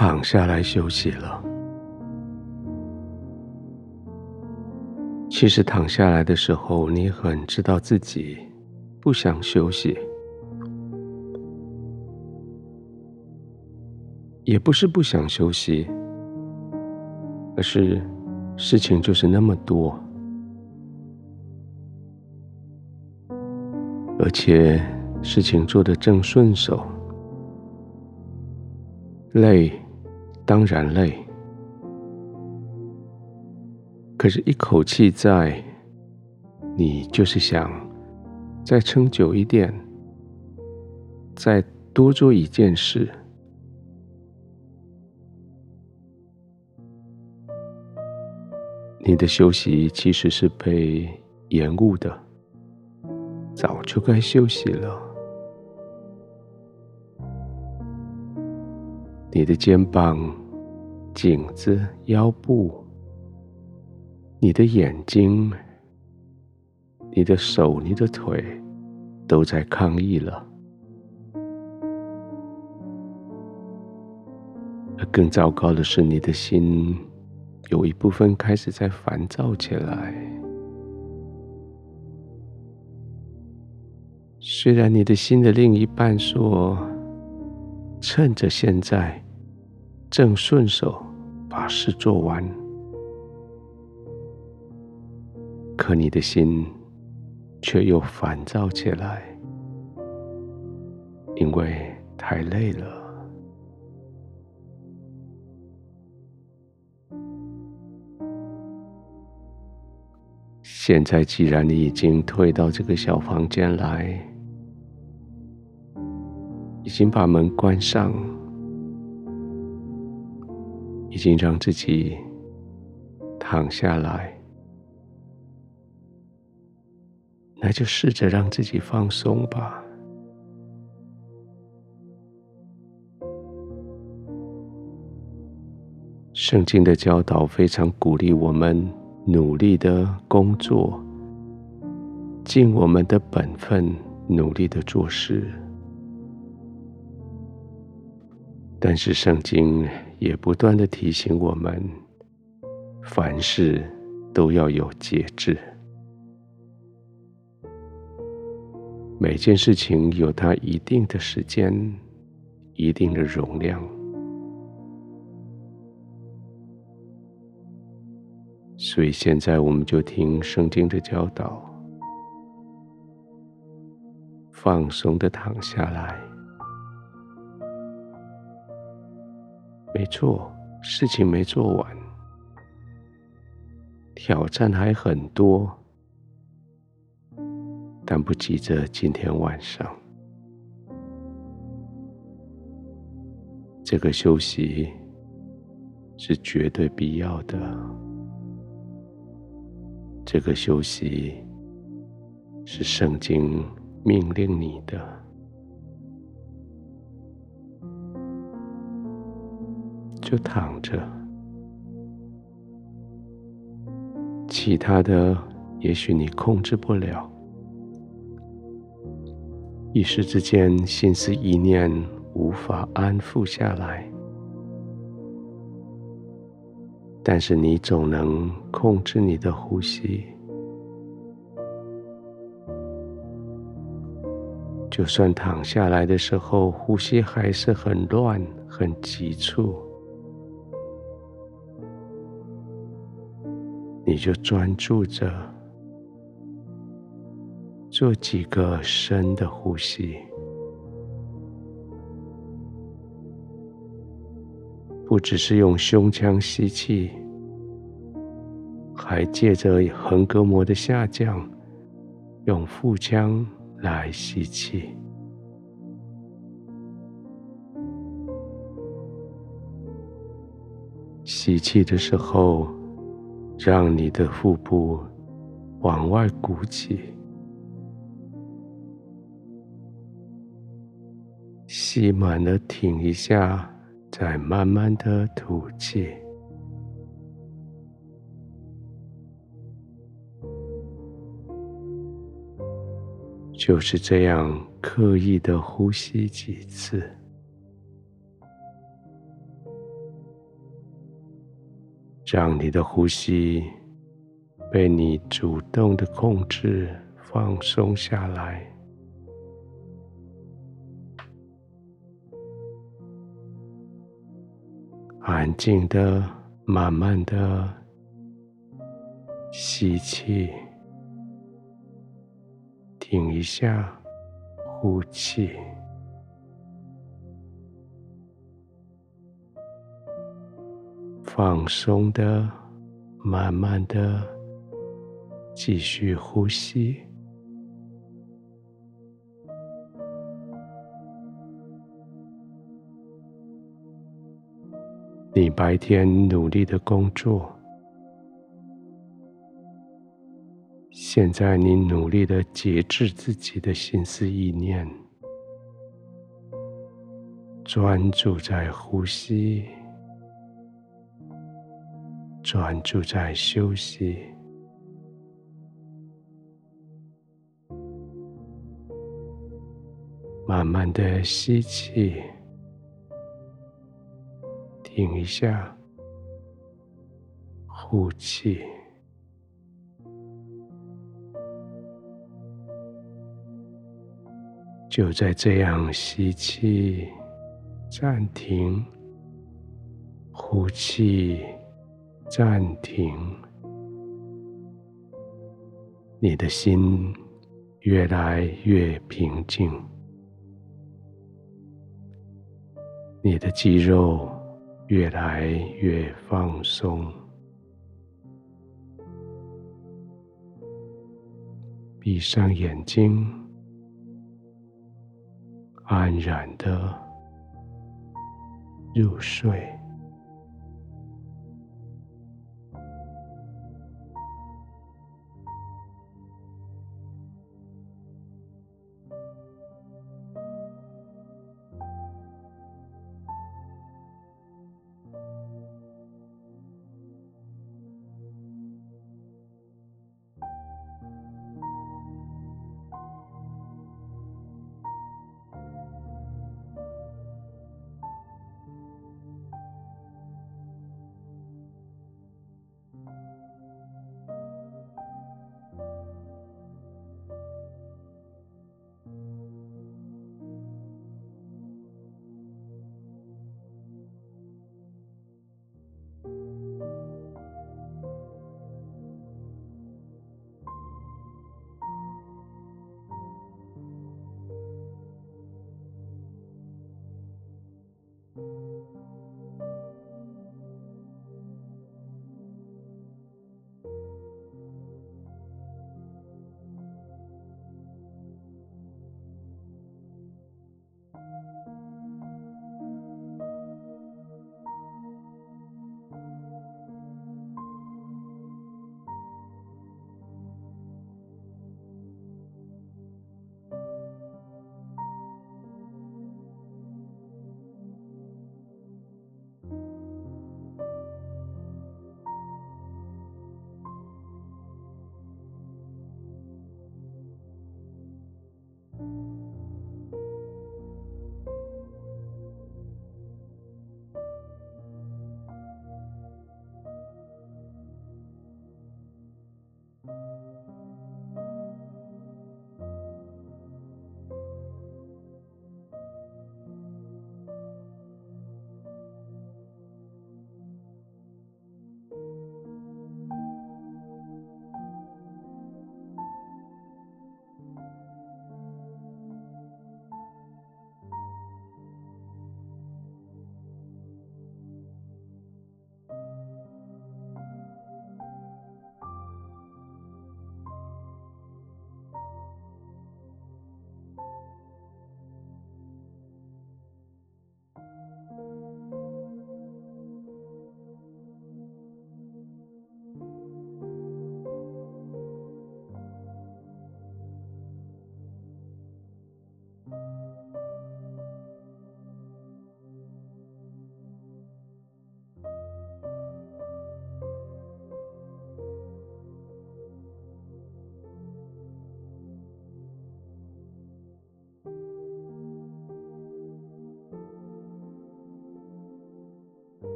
躺下来休息了。其实躺下来的时候，你很知道自己不想休息，也不是不想休息，而是事情就是那么多，而且事情做得正顺手，累，当然累。可是，一口气在，你就是想再撑久一点，再多做一件事。你的休息其实是被延误的，早就该休息了。你的肩膀、颈子、腰部。你的眼睛、你的手、你的腿都在抗议了，而更糟糕的是，你的心有一部分开始在烦躁起来。虽然你的心的另一半说：“趁着现在正顺手，把事做完。”可你的心却又烦躁起来，因为太累了。现在既然你已经退到这个小房间来，已经把门关上，已经让自己躺下来。那就试着让自己放松吧。圣经的教导非常鼓励我们努力的工作，尽我们的本分，努力的做事。但是圣经也不断的提醒我们，凡事都要有节制。每件事情有它一定的时间，一定的容量，所以现在我们就听圣经的教导，放松的躺下来。没错，事情没做完，挑战还很多。但不急着今天晚上，这个休息是绝对必要的。这个休息是圣经命令你的，就躺着，其他的也许你控制不了。一时之间，心思意念无法安抚下来，但是你总能控制你的呼吸。就算躺下来的时候，呼吸还是很乱、很急促，你就专注着。做几个深的呼吸，不只是用胸腔吸气，还借着横膈膜的下降，用腹腔来吸气。吸气的时候，让你的腹部往外鼓起。吸满了，挺一下，再慢慢的吐气。就是这样刻意的呼吸几次，让你的呼吸被你主动的控制，放松下来，安静的、慢慢的吸气，停一下，呼气。放松的，慢慢的，继续呼吸。你白天努力的工作，现在你努力的节制自己的心思意念，专注在呼吸。专注在休息，慢慢的吸气，停一下，呼气，就在这样吸气，暂停，呼气。暂停，你的心越来越平静，你的肌肉越来越放松，闭上眼睛，安然的入睡。